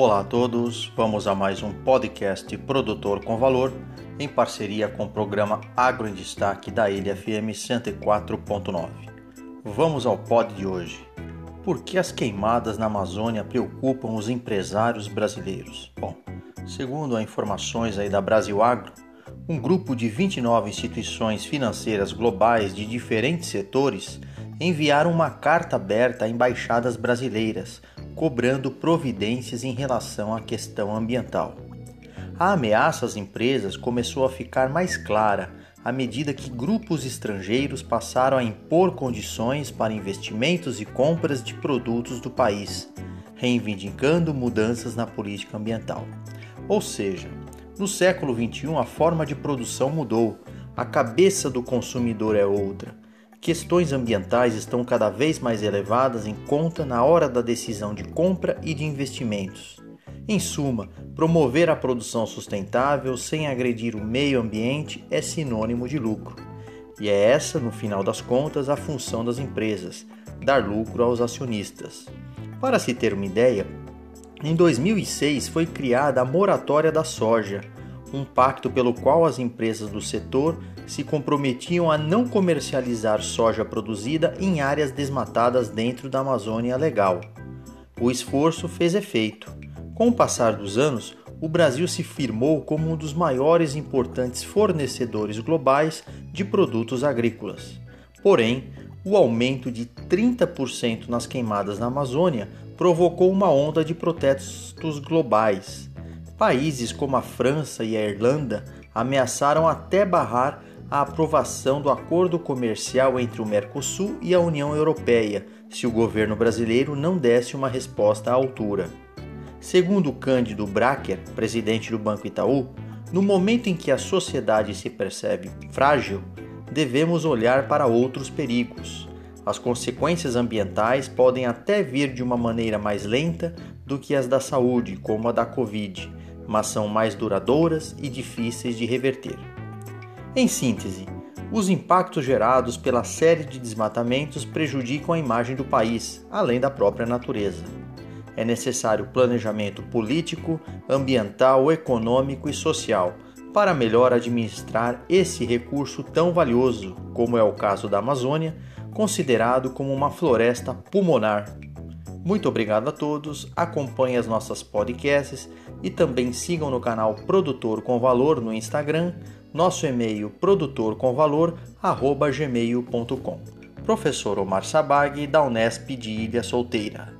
Olá a todos, vamos a mais um podcast Produtor com Valor em parceria com o programa Agro em Destaque da Ilha FM 104.9. Vamos ao pod de hoje. Por que as queimadas na Amazônia preocupam os empresários brasileiros? Bom, segundo as informações aí da Brasil Agro, um grupo de 29 instituições financeiras globais de diferentes setores enviaram uma carta aberta a embaixadas brasileiras cobrando providências em relação à questão ambiental. A ameaça às empresas começou a ficar mais clara à medida que grupos estrangeiros passaram a impor condições para investimentos e compras de produtos do país, reivindicando mudanças na política ambiental. Ou seja, no século XXI a forma de produção mudou, a cabeça do consumidor é outra Questões ambientais estão cada vez mais elevadas em conta na hora da decisão de compra e de investimentos. Em suma, promover a produção sustentável sem agredir o meio ambiente é sinônimo de lucro. E é essa, no final das contas, a função das empresas: dar lucro aos acionistas. Para se ter uma ideia, em 2006 foi criada a Moratória da Soja um pacto pelo qual as empresas do setor se comprometiam a não comercializar soja produzida em áreas desmatadas dentro da Amazônia Legal. O esforço fez efeito. Com o passar dos anos, o Brasil se firmou como um dos maiores e importantes fornecedores globais de produtos agrícolas. Porém, o aumento de 30% nas queimadas na Amazônia provocou uma onda de protestos globais Países como a França e a Irlanda ameaçaram até barrar a aprovação do acordo comercial entre o Mercosul e a União Europeia se o governo brasileiro não desse uma resposta à altura. Segundo Cândido Bracker, presidente do Banco Itaú, no momento em que a sociedade se percebe frágil, devemos olhar para outros perigos. As consequências ambientais podem até vir de uma maneira mais lenta do que as da saúde, como a da Covid, mas são mais duradouras e difíceis de reverter. Em síntese, os impactos gerados pela série de desmatamentos prejudicam a imagem do país, além da própria natureza. É necessário planejamento político, ambiental, econômico e social para melhor administrar esse recurso tão valioso, como é o caso da Amazônia, considerado como uma floresta pulmonar muito obrigado a todos, acompanhem as nossas podcasts e também sigam no canal Produtor com Valor no Instagram, nosso e-mail produtorcomvalor@gmail.com. Professor Omar Sabag da Unesp de Ilha Solteira.